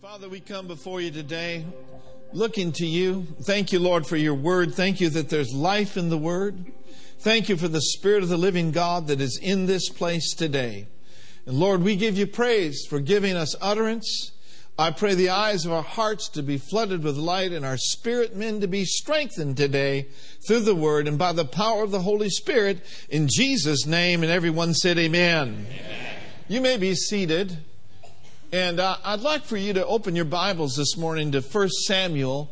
Father, we come before you today looking to you. Thank you, Lord, for your word. Thank you that there's life in the word. Thank you for the Spirit of the living God that is in this place today. And Lord, we give you praise for giving us utterance. I pray the eyes of our hearts to be flooded with light and our spirit men to be strengthened today through the word and by the power of the Holy Spirit in Jesus' name. And everyone said, Amen. amen. You may be seated. And uh, I'd like for you to open your Bibles this morning to 1 Samuel,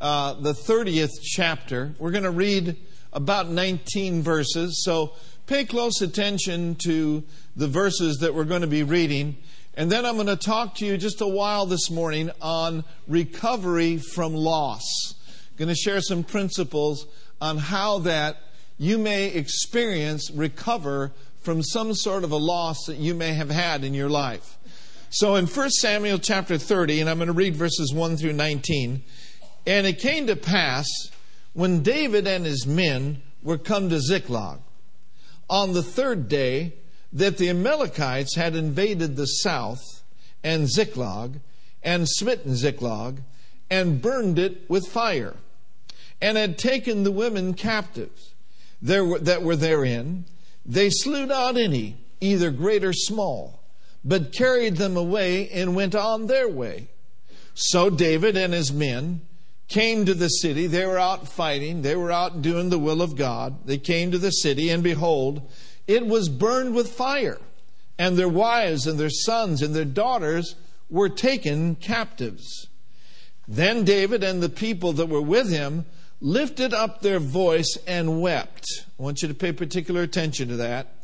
uh, the 30th chapter. We're going to read about 19 verses. So pay close attention to the verses that we're going to be reading. And then I'm going to talk to you just a while this morning on recovery from loss. I'm going to share some principles on how that you may experience recover from some sort of a loss that you may have had in your life. So in 1 Samuel chapter 30, and I'm going to read verses 1 through 19, and it came to pass when David and his men were come to Ziklag on the third day that the Amalekites had invaded the south and Ziklag and smitten Ziklag and burned it with fire and had taken the women captives that were therein. They slew not any, either great or small but carried them away and went on their way. So David and his men came to the city. They were out fighting, they were out doing the will of God. They came to the city, and behold, it was burned with fire, and their wives and their sons and their daughters were taken captives. Then David and the people that were with him lifted up their voice and wept. I want you to pay particular attention to that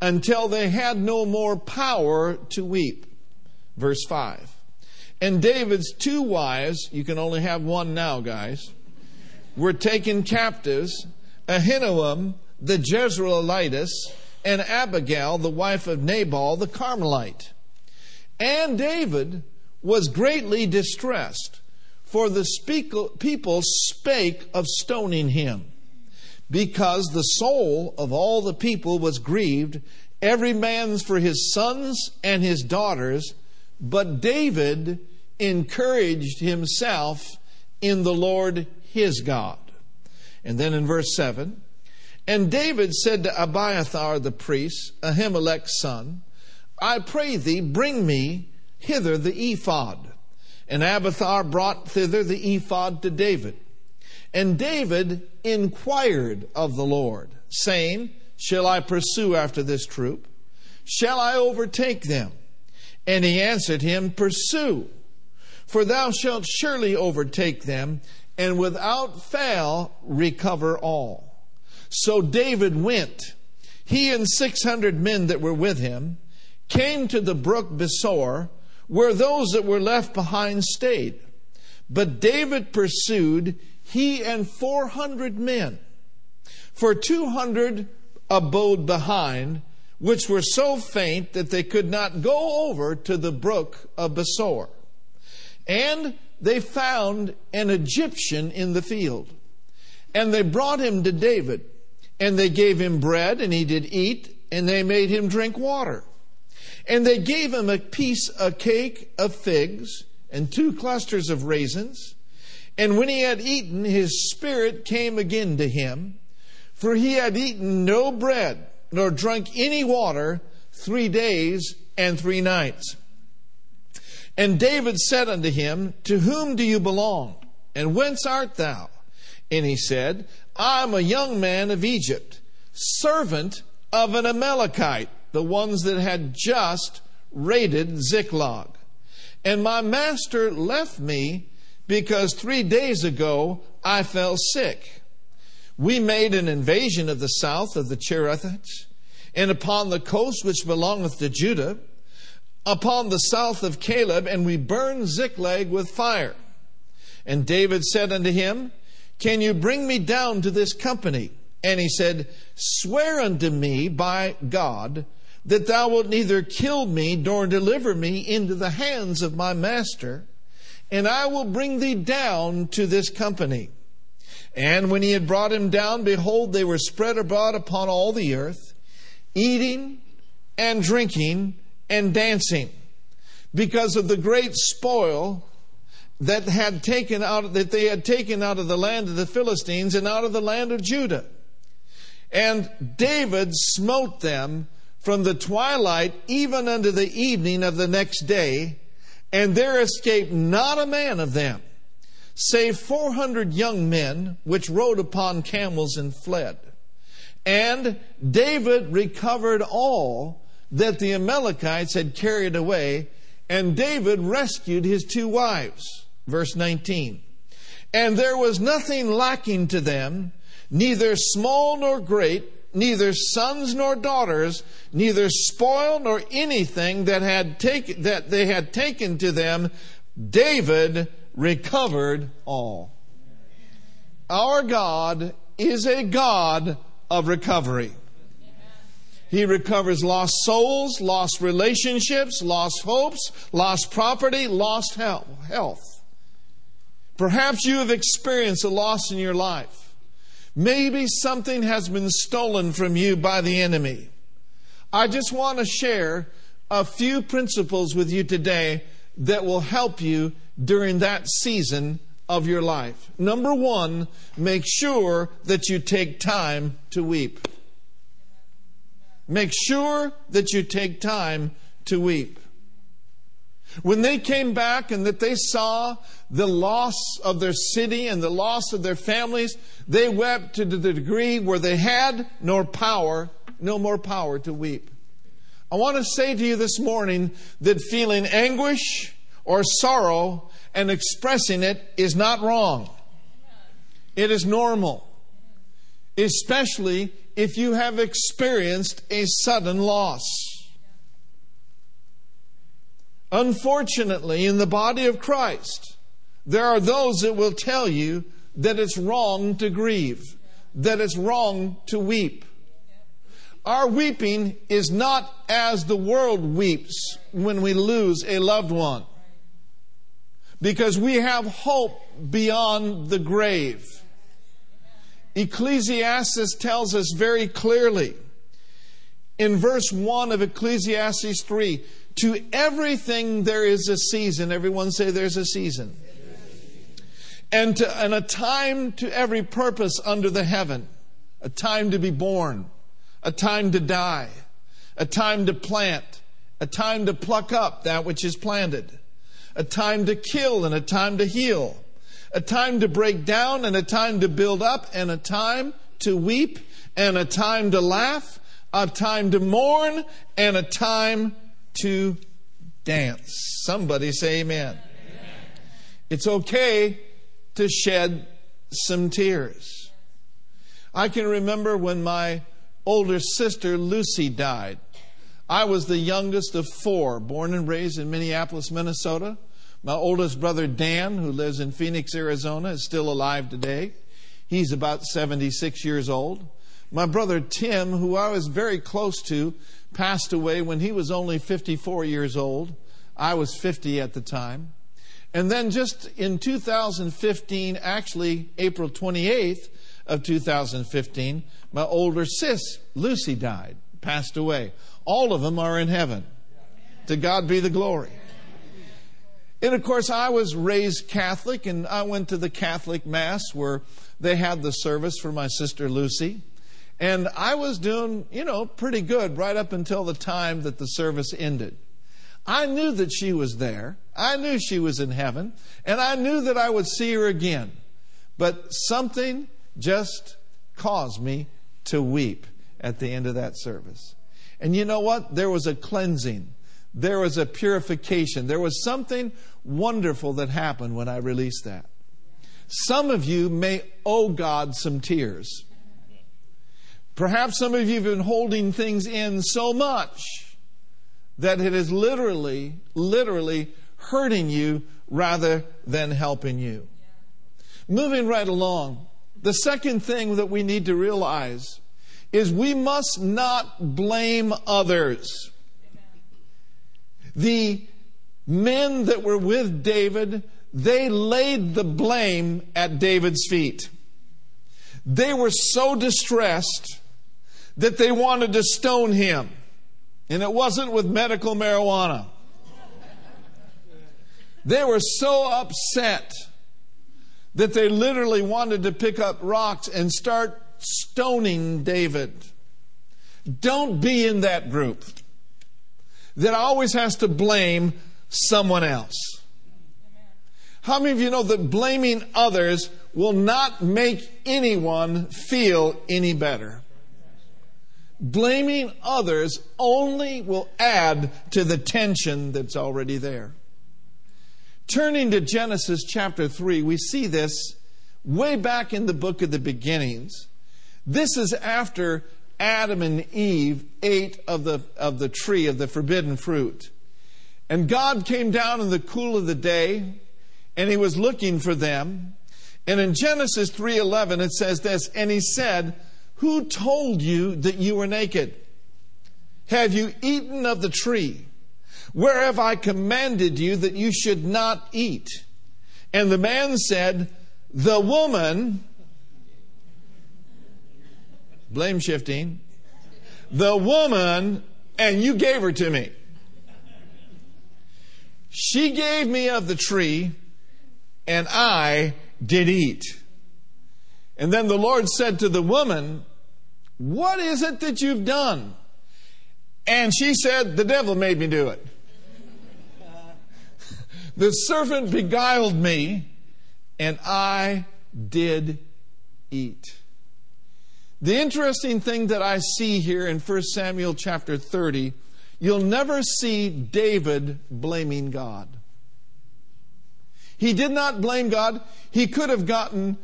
until they had no more power to weep. Verse 5. And David's two wives, you can only have one now, guys, were taken captives Ahinoam the Jezreelitess and Abigail, the wife of Nabal the Carmelite. And David was greatly distressed, for the people spake of stoning him because the soul of all the people was grieved, every man's for his sons and his daughters. But David encouraged himself in the Lord his God. And then in verse 7, and David said to Abiathar the priest, Ahimelech's son, I pray thee, bring me hither the ephod. And Abiathar brought thither the ephod to David. And David inquired of the Lord, saying, Shall I pursue after this troop? Shall I overtake them? And he answered him, Pursue, for thou shalt surely overtake them, and without fail recover all. So David went, he and six hundred men that were with him, came to the brook Besor, where those that were left behind stayed. But David pursued he and 400 men. For 200 abode behind, which were so faint that they could not go over to the brook of Besor. And they found an Egyptian in the field. And they brought him to David. And they gave him bread, and he did eat, and they made him drink water. And they gave him a piece, a cake of figs, and two clusters of raisins. And when he had eaten, his spirit came again to him, for he had eaten no bread, nor drunk any water three days and three nights. And David said unto him, To whom do you belong? And whence art thou? And he said, I am a young man of Egypt, servant of an Amalekite, the ones that had just raided Ziklag. And my master left me because three days ago I fell sick. We made an invasion of the south of the Cherethites, and upon the coast which belongeth to Judah, upon the south of Caleb, and we burned Ziklag with fire. And David said unto him, Can you bring me down to this company? And he said, Swear unto me by God that thou wilt neither kill me nor deliver me into the hands of my master and I will bring thee down to this company. And when he had brought him down, behold, they were spread abroad upon all the earth, eating and drinking and dancing. because of the great spoil that had taken out that they had taken out of the land of the Philistines and out of the land of Judah. And David smote them from the twilight even unto the evening of the next day, and there escaped not a man of them, save four hundred young men which rode upon camels and fled. And David recovered all that the Amalekites had carried away, and David rescued his two wives. Verse 19. And there was nothing lacking to them, neither small nor great, neither sons nor daughters, neither spoil nor anything that had taken that they had taken to them. David recovered all. Our God is a God of recovery. He recovers lost souls, lost relationships, lost hopes, lost property, lost health. Perhaps you have experienced a loss in your life. Maybe something has been stolen from you by the enemy. I just want to share a few principles with you today that will help you during that season of your life. Number one, make sure that you take time to weep. Make sure that you take time to weep. When they came back and that they saw the loss of their city and the loss of their families, they wept to the degree where they had nor power, no more power to weep. I want to say to you this morning that feeling anguish or sorrow and expressing it is not wrong. It is normal. Especially if you have experienced a sudden loss. Unfortunately, in the body of Christ, there are those that will tell you that it's wrong to grieve, that it's wrong to weep. Our weeping is not as the world weeps when we lose a loved one, because we have hope beyond the grave. Ecclesiastes tells us very clearly in verse 1 of Ecclesiastes 3 to everything there is a season. Everyone say there's a season. And, to, and a time to every purpose under the heaven. A time to be born. A time to die. A time to plant. A time to pluck up that which is planted. A time to kill and a time to heal. A time to break down and a time to build up and a time to weep and a time to laugh. A time to mourn and a time to dance. Somebody say amen. amen. It's okay to shed some tears. I can remember when my older sister Lucy died. I was the youngest of four, born and raised in Minneapolis, Minnesota. My oldest brother Dan, who lives in Phoenix, Arizona, is still alive today. He's about 76 years old. My brother Tim, who I was very close to, passed away when he was only 54 years old. I was 50 at the time. And then just in 2015, actually April 28th of 2015, my older sis, Lucy, died, passed away. All of them are in heaven. To God be the glory. And of course, I was raised Catholic, and I went to the Catholic Mass where they had the service for my sister Lucy. And I was doing, you know, pretty good right up until the time that the service ended. I knew that she was there. I knew she was in heaven. And I knew that I would see her again. But something just caused me to weep at the end of that service. And you know what? There was a cleansing. There was a purification. There was something wonderful that happened when I released that. Some of you may owe God some tears. Perhaps some of you have been holding things in so much that it is literally, literally hurting you rather than helping you. Moving right along, the second thing that we need to realize is we must not blame others. The men that were with David, they laid the blame at David's feet. They were so distressed that they wanted to stone him. And it wasn't with medical marijuana. They were so upset that they literally wanted to pick up rocks and start stoning David. Don't be in that group that always has to blame someone else. How many of you know that blaming others will not make anyone feel any better? Blaming others only will add to the tension that's already there. Turning to Genesis chapter 3, we see this way back in the book of the beginnings. This is after Adam and Eve ate of the, of the tree of the forbidden fruit. And God came down in the cool of the day and he was looking for them. And in Genesis 3:11 it says this, and he said, "Who told you that you were naked? Have you eaten of the tree where have I commanded you that you should not eat? And the man said, The woman, blame shifting, the woman, and you gave her to me. She gave me of the tree, and I did eat. And then the Lord said to the woman, What is it that you've done? And she said, The devil made me do it. The servant beguiled me, and I did eat. The interesting thing that I see here in 1 Samuel chapter 30, you'll never see David blaming God. He did not blame God. He could have gotten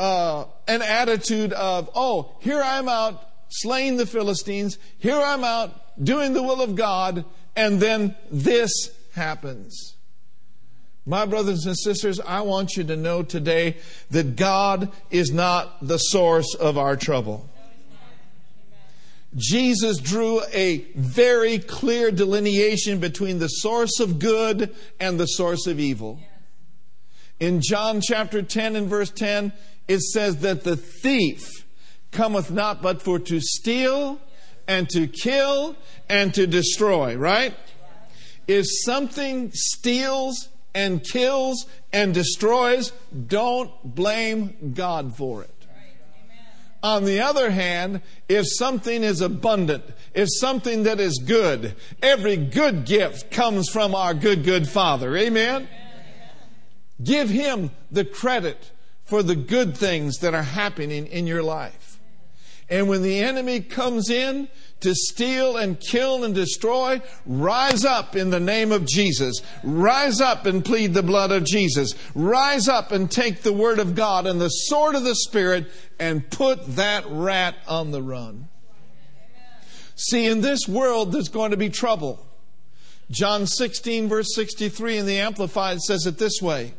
uh, an attitude of, oh, here I'm out slaying the Philistines, here I'm out doing the will of God, and then this happens. My brothers and sisters, I want you to know today that God is not the source of our trouble. Jesus drew a very clear delineation between the source of good and the source of evil. In John chapter 10 and verse 10, it says that the thief cometh not but for to steal and to kill and to destroy, right? If something steals and kills and destroys, don't blame God for it. On the other hand, if something is abundant, if something that is good, every good gift comes from our good, good Father. Amen? Give Him the credit for the good things that are happening in your life. And when the enemy comes in to steal and kill and destroy, rise up in the name of Jesus. Rise up and plead the blood of Jesus. Rise up and take the word of God and the sword of the Spirit and put that rat on the run. See, in this world, there's going to be trouble. John 16, verse 63 in the Amplified says it this way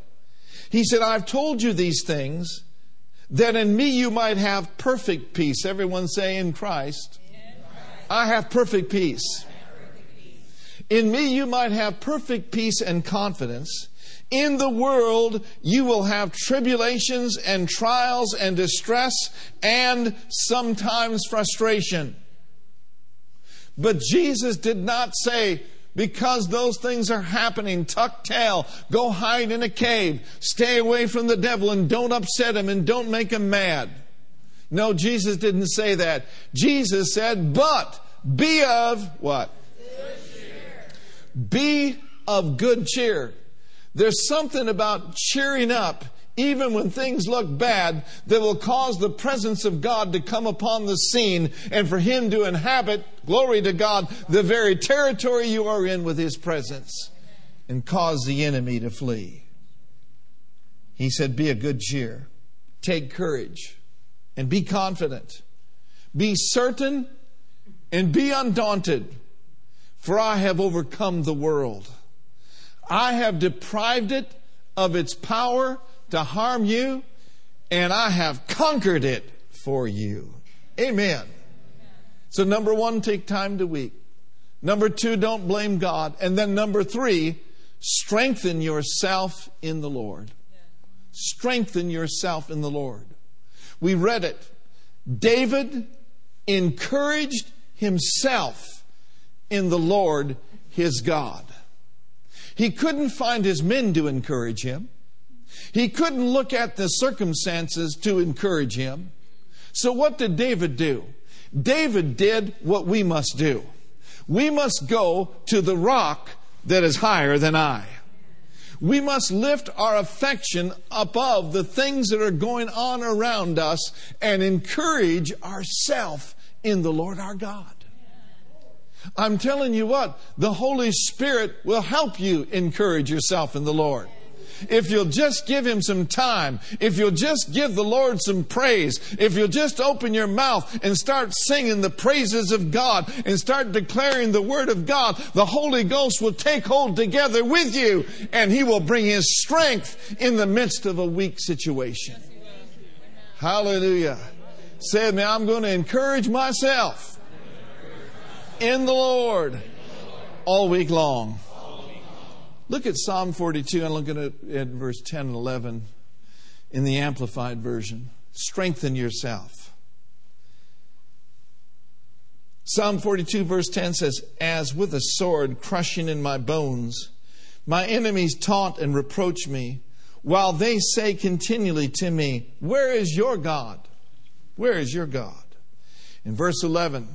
He said, I've told you these things that in me you might have perfect peace. Everyone say, in Christ. I have perfect peace. In me, you might have perfect peace and confidence. In the world, you will have tribulations and trials and distress and sometimes frustration. But Jesus did not say, because those things are happening, tuck tail, go hide in a cave, stay away from the devil and don't upset him and don't make him mad. No, Jesus didn't say that. Jesus said, but be of what? Be of good cheer. There's something about cheering up even when things look bad, that will cause the presence of God to come upon the scene and for Him to inhabit, glory to God, the very territory you are in with His presence and cause the enemy to flee. He said, Be a good cheer, take courage, and be confident. Be certain and be undaunted, for I have overcome the world. I have deprived it of its power to harm you, and I have conquered it for you. Amen. So, number one, take time to weep. Number two, don't blame God. And then number three, strengthen yourself in the Lord. Strengthen yourself in the Lord. We read it. David encouraged himself in the Lord his God. He couldn't find his men to encourage him. He couldn't look at the circumstances to encourage him. So what did David do? David did what we must do. We must go to the rock that is higher than I. We must lift our affection above the things that are going on around us and encourage ourselves in the Lord our God. I'm telling you what, the Holy Spirit will help you encourage yourself in the Lord if you'll just give Him some time, if you'll just give the Lord some praise, if you'll just open your mouth and start singing the praises of God and start declaring the Word of God, the Holy Ghost will take hold together with you and He will bring His strength in the midst of a weak situation. Hallelujah. Said me, I'm going to encourage myself in the Lord all week long. Look at Psalm 42 and look at, at verse 10 and 11 in the Amplified Version. Strengthen yourself. Psalm 42, verse 10 says, As with a sword crushing in my bones, my enemies taunt and reproach me, while they say continually to me, Where is your God? Where is your God? In verse 11,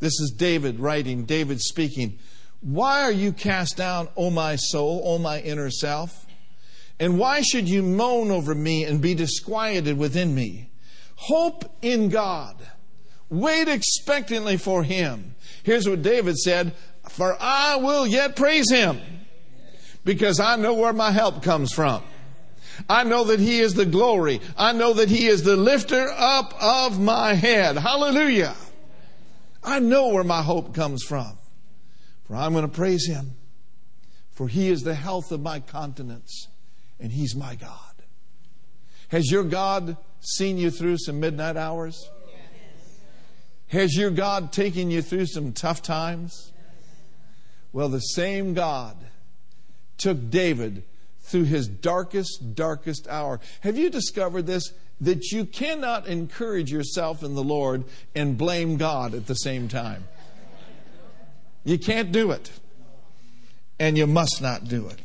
this is David writing, David speaking. Why are you cast down, O my soul, O my inner self? And why should you moan over me and be disquieted within me? Hope in God. Wait expectantly for him. Here's what David said For I will yet praise him, because I know where my help comes from. I know that He is the glory. I know that He is the lifter up of my head. Hallelujah. I know where my hope comes from. For I'm going to praise him. For he is the health of my countenance, and he's my God. Has your God seen you through some midnight hours? Has your God taken you through some tough times? Well, the same God took David through his darkest, darkest hour. Have you discovered this? That you cannot encourage yourself in the Lord and blame God at the same time. You can't do it. And you must not do it.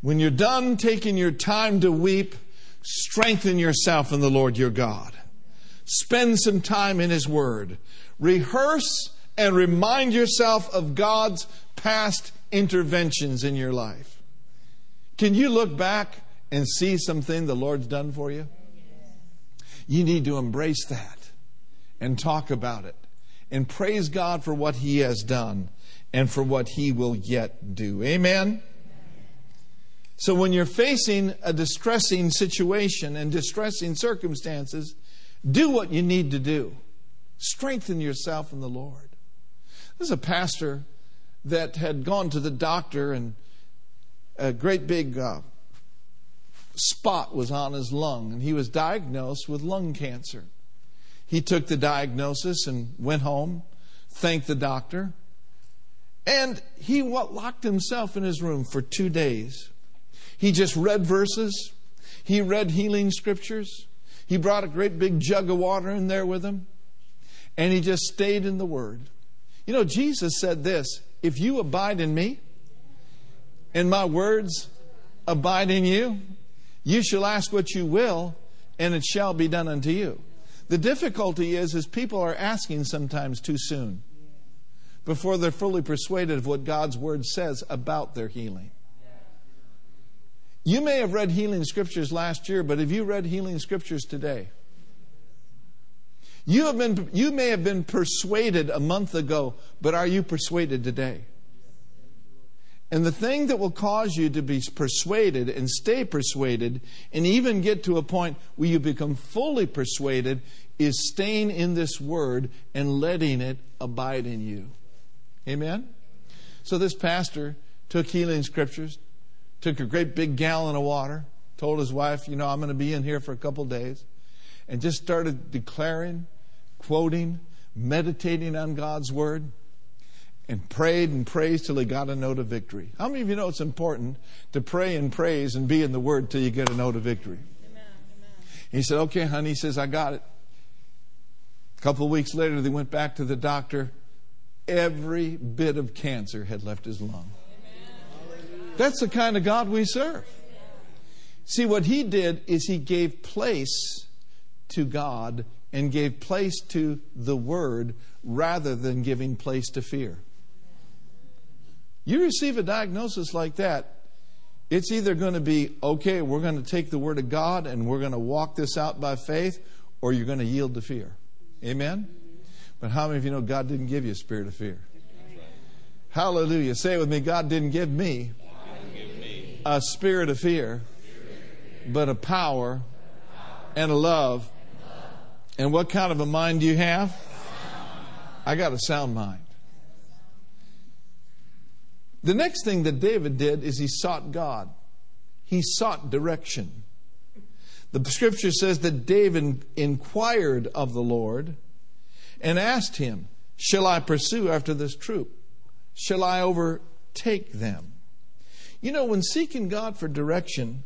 When you're done taking your time to weep, strengthen yourself in the Lord your God. Spend some time in His Word. Rehearse and remind yourself of God's past interventions in your life. Can you look back and see something the Lord's done for you? You need to embrace that and talk about it and praise God for what He has done and for what He will yet do. Amen? So when you're facing a distressing situation and distressing circumstances, do what you need to do. Strengthen yourself in the Lord. There's a pastor that had gone to the doctor and a great big uh, spot was on his lung, and he was diagnosed with lung cancer. He took the diagnosis and went home, thanked the doctor, and he locked himself in his room for two days. He just read verses, he read healing scriptures, he brought a great big jug of water in there with him, and he just stayed in the Word. You know, Jesus said this if you abide in me, and my words abide in you, you shall ask what you will, and it shall be done unto you. The difficulty is, is people are asking sometimes too soon before they're fully persuaded of what God's word says about their healing. You may have read healing scriptures last year, but have you read healing scriptures today? You, have been, you may have been persuaded a month ago, but are you persuaded today? And the thing that will cause you to be persuaded and stay persuaded and even get to a point where you become fully persuaded is staying in this word and letting it abide in you. Amen? So this pastor took healing scriptures, took a great big gallon of water, told his wife, you know, I'm going to be in here for a couple days, and just started declaring, quoting, meditating on God's word and prayed and praised till he got a note of victory. How many of you know it's important to pray and praise and be in the Word till you get a note of victory? Amen. He said, Okay, honey. He says, I got it. A couple of weeks later, they went back to the doctor. Every bit of cancer had left his lung. That's the kind of God we serve. See, what he did is he gave place to God and gave place to the Word rather than giving place to fear. You receive a diagnosis like that, it's either going to be, okay, we're going to take the Word of God and we're going to walk this out by faith, or you're going to yield to fear. Amen? But how many of you know God didn't give you a spirit of fear? Hallelujah. Say it with me God didn't give me a spirit of fear, but a power and a love. And what kind of a mind do you have? I got a sound mind. The next thing that David did is he sought God. He sought direction. The scripture says that David inquired of the Lord and asked him, Shall I pursue after this troop? Shall I overtake them? You know, when seeking God for direction,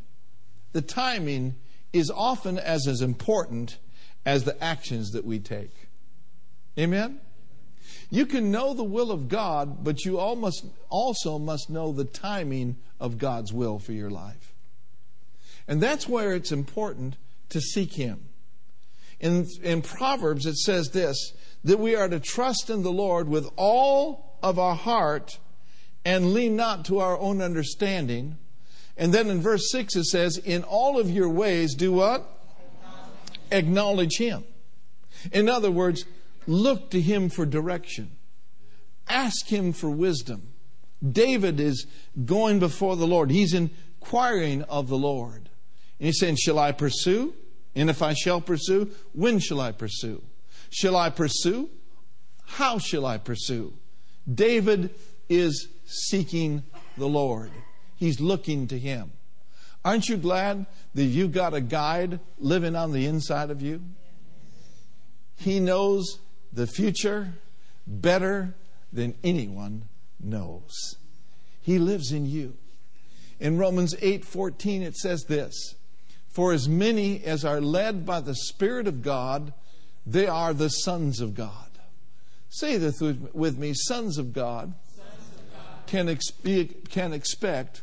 the timing is often as, as important as the actions that we take. Amen? You can know the will of God, but you almost also must know the timing of God's will for your life. And that's where it's important to seek Him. In, in Proverbs, it says this that we are to trust in the Lord with all of our heart and lean not to our own understanding. And then in verse 6 it says, In all of your ways, do what? Acknowledge Him. In other words, look to Him for direction, ask Him for wisdom. David is going before the Lord, he's inquiring of the Lord. And he's saying, Shall I pursue? And if I shall pursue, when shall I pursue? Shall I pursue? How shall I pursue? David is seeking the Lord. He's looking to Him. Aren't you glad that you've got a guide living on the inside of you? He knows the future better than anyone knows. He lives in you. In Romans 8:14 it says this, for as many as are led by the Spirit of God, they are the sons of God. Say this with me sons of God. Can, ex- can, expect can expect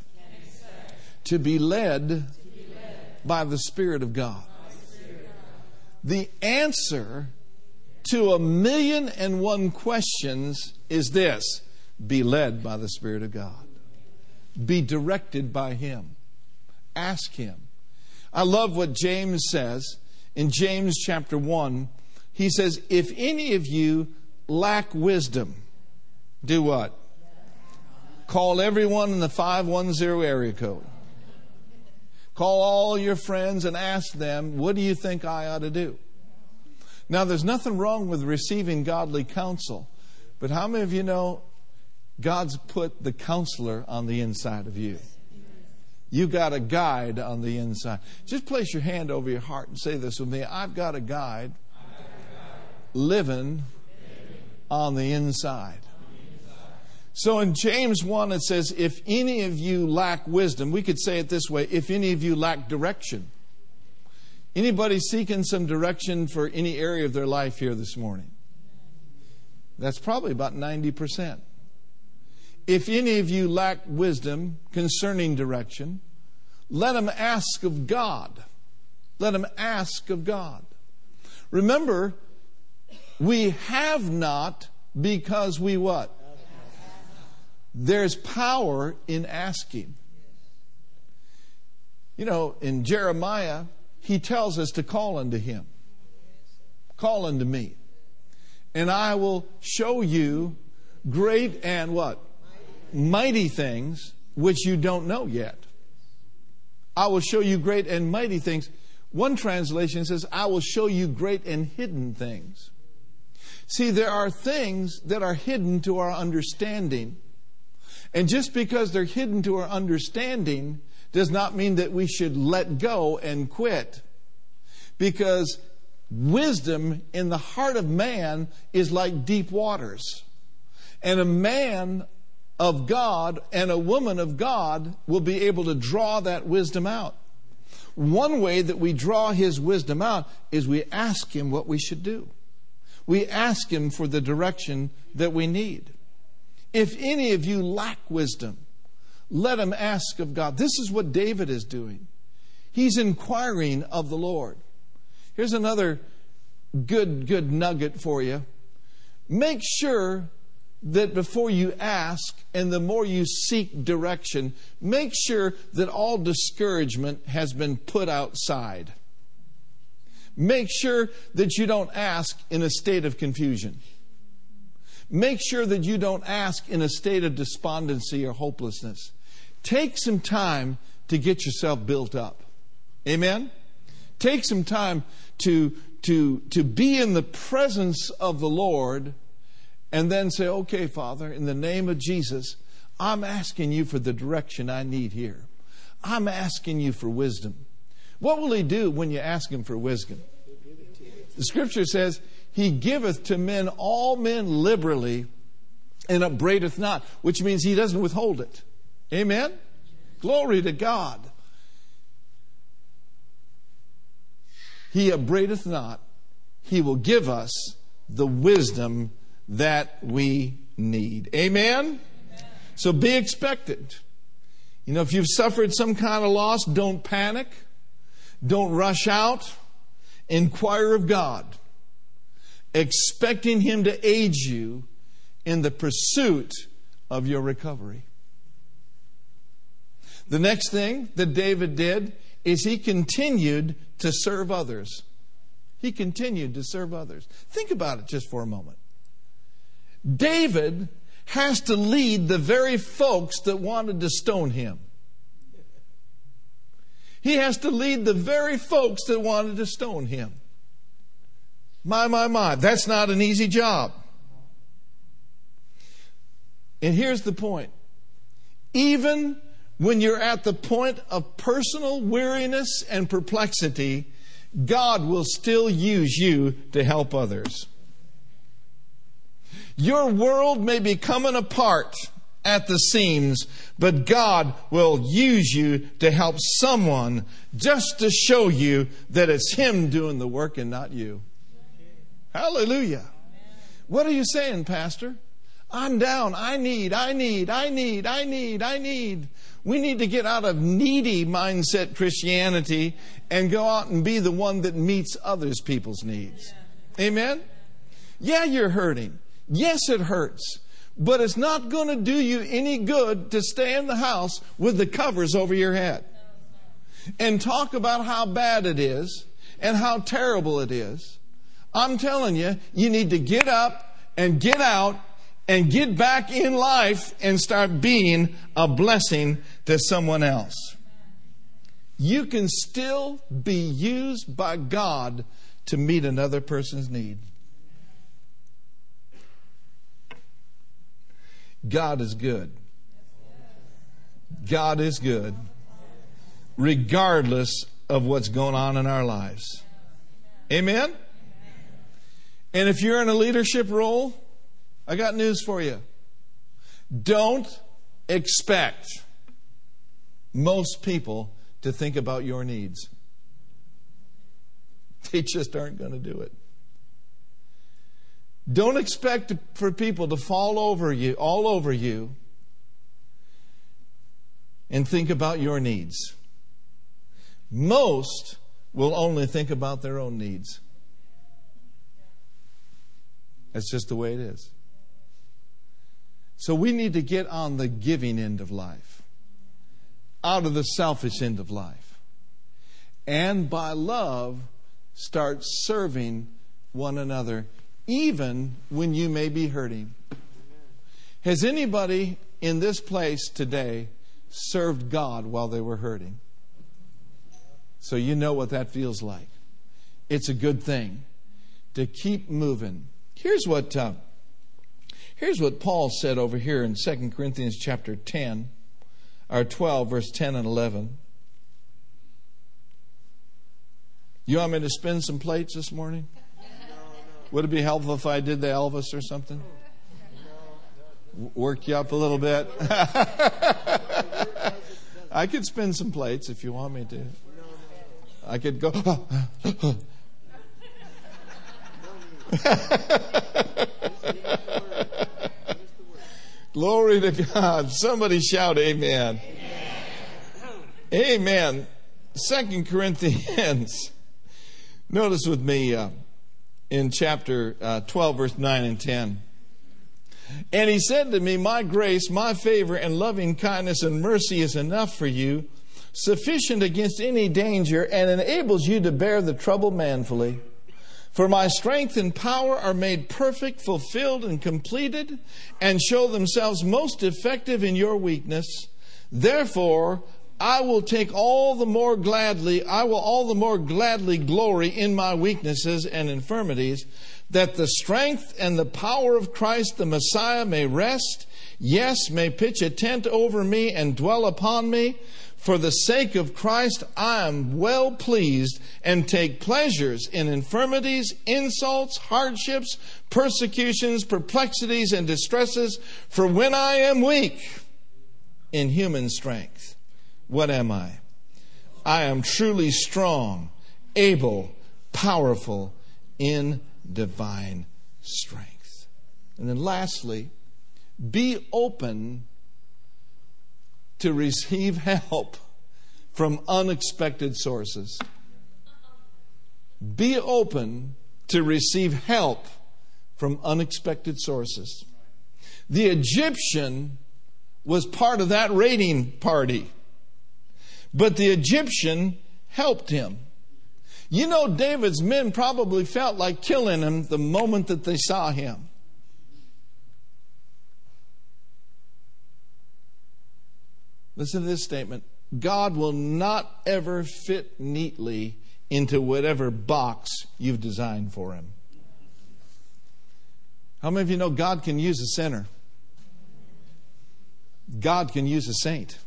to be led, to be led by the of God. Spirit of God. The answer to a million and one questions is this be led by the Spirit of God, be directed by Him, ask Him. I love what James says in James chapter 1. He says, If any of you lack wisdom, do what? Call everyone in the 510 area code. Call all your friends and ask them, What do you think I ought to do? Now, there's nothing wrong with receiving godly counsel, but how many of you know God's put the counselor on the inside of you? You got a guide on the inside. Just place your hand over your heart and say this with me I've got a guide, living on the inside. So in James 1, it says, If any of you lack wisdom, we could say it this way if any of you lack direction. Anybody seeking some direction for any area of their life here this morning? That's probably about 90%. If any of you lack wisdom concerning direction, let them ask of God. Let them ask of God. Remember, we have not because we what? There's power in asking. You know, in Jeremiah, he tells us to call unto him. Call unto me. And I will show you great and what? mighty things which you don't know yet. I will show you great and mighty things. One translation says, I will show you great and hidden things. See, there are things that are hidden to our understanding. And just because they're hidden to our understanding does not mean that we should let go and quit. Because wisdom in the heart of man is like deep waters. And a man of God and a woman of God will be able to draw that wisdom out. One way that we draw his wisdom out is we ask him what we should do. We ask him for the direction that we need. If any of you lack wisdom, Let him ask of God. This is what David is doing. He's inquiring of the Lord. Here's another good, good nugget for you. Make sure that before you ask and the more you seek direction, make sure that all discouragement has been put outside. Make sure that you don't ask in a state of confusion. Make sure that you don't ask in a state of despondency or hopelessness. Take some time to get yourself built up. Amen? Take some time to, to, to be in the presence of the Lord and then say, okay, Father, in the name of Jesus, I'm asking you for the direction I need here. I'm asking you for wisdom. What will he do when you ask him for wisdom? The scripture says, He giveth to men all men liberally and upbraideth not, which means He doesn't withhold it. Amen? Glory to God. He upbraideth not. He will give us the wisdom that we need. Amen? Amen? So be expectant. You know, if you've suffered some kind of loss, don't panic. Don't rush out. Inquire of God, expecting Him to aid you in the pursuit of your recovery. The next thing that David did is he continued to serve others. He continued to serve others. Think about it just for a moment. David has to lead the very folks that wanted to stone him. He has to lead the very folks that wanted to stone him. My, my, my. That's not an easy job. And here's the point. Even when you're at the point of personal weariness and perplexity, God will still use you to help others. Your world may be coming apart at the seams, but God will use you to help someone just to show you that it's Him doing the work and not you. Hallelujah. What are you saying, Pastor? I'm down. I need, I need, I need, I need, I need. We need to get out of needy mindset Christianity and go out and be the one that meets others people's needs. Amen? Yeah, you're hurting. Yes, it hurts. But it's not going to do you any good to stay in the house with the covers over your head and talk about how bad it is and how terrible it is. I'm telling you, you need to get up and get out and get back in life and start being a blessing to someone else. You can still be used by God to meet another person's need. God is good. God is good, regardless of what's going on in our lives. Amen? And if you're in a leadership role, I got news for you. Don't expect most people to think about your needs. They just aren't going to do it. Don't expect for people to fall over you, all over you, and think about your needs. Most will only think about their own needs. That's just the way it is. So we need to get on the giving end of life, out of the selfish end of life. And by love, start serving one another, even when you may be hurting. Has anybody in this place today served God while they were hurting? So you know what that feels like. It's a good thing to keep moving Here's what, uh, here's what Paul said over here in 2 Corinthians chapter 10, or 12, verse 10 and 11. You want me to spin some plates this morning? Would it be helpful if I did the Elvis or something? Work you up a little bit? I could spin some plates if you want me to. I could go. Glory to God. Somebody shout amen. Amen. Second Corinthians. Notice with me uh, in chapter uh, 12, verse 9 and 10. And he said to me, My grace, my favor, and loving kindness and mercy is enough for you, sufficient against any danger, and enables you to bear the trouble manfully. For my strength and power are made perfect, fulfilled, and completed, and show themselves most effective in your weakness. Therefore, I will take all the more gladly, I will all the more gladly glory in my weaknesses and infirmities, that the strength and the power of Christ the Messiah may rest, yes, may pitch a tent over me and dwell upon me. For the sake of Christ, I am well pleased and take pleasures in infirmities, insults, hardships, persecutions, perplexities, and distresses. For when I am weak in human strength, what am I? I am truly strong, able, powerful in divine strength. And then lastly, be open to receive help from unexpected sources. Be open to receive help from unexpected sources. The Egyptian was part of that raiding party, but the Egyptian helped him. You know, David's men probably felt like killing him the moment that they saw him. Listen to this statement God will not ever fit neatly into whatever box you've designed for him. How many of you know God can use a sinner? God can use a saint.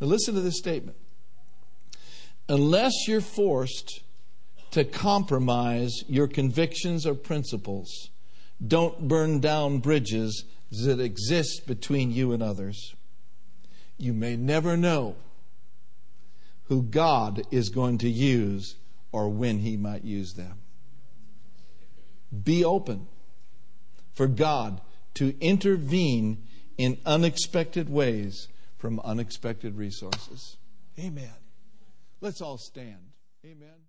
Now, listen to this statement. Unless you're forced to compromise your convictions or principles, don't burn down bridges that exist between you and others you may never know who God is going to use or when He might use them. Be open for God to intervene in unexpected ways from unexpected resources. Amen. Let's all stand. Amen.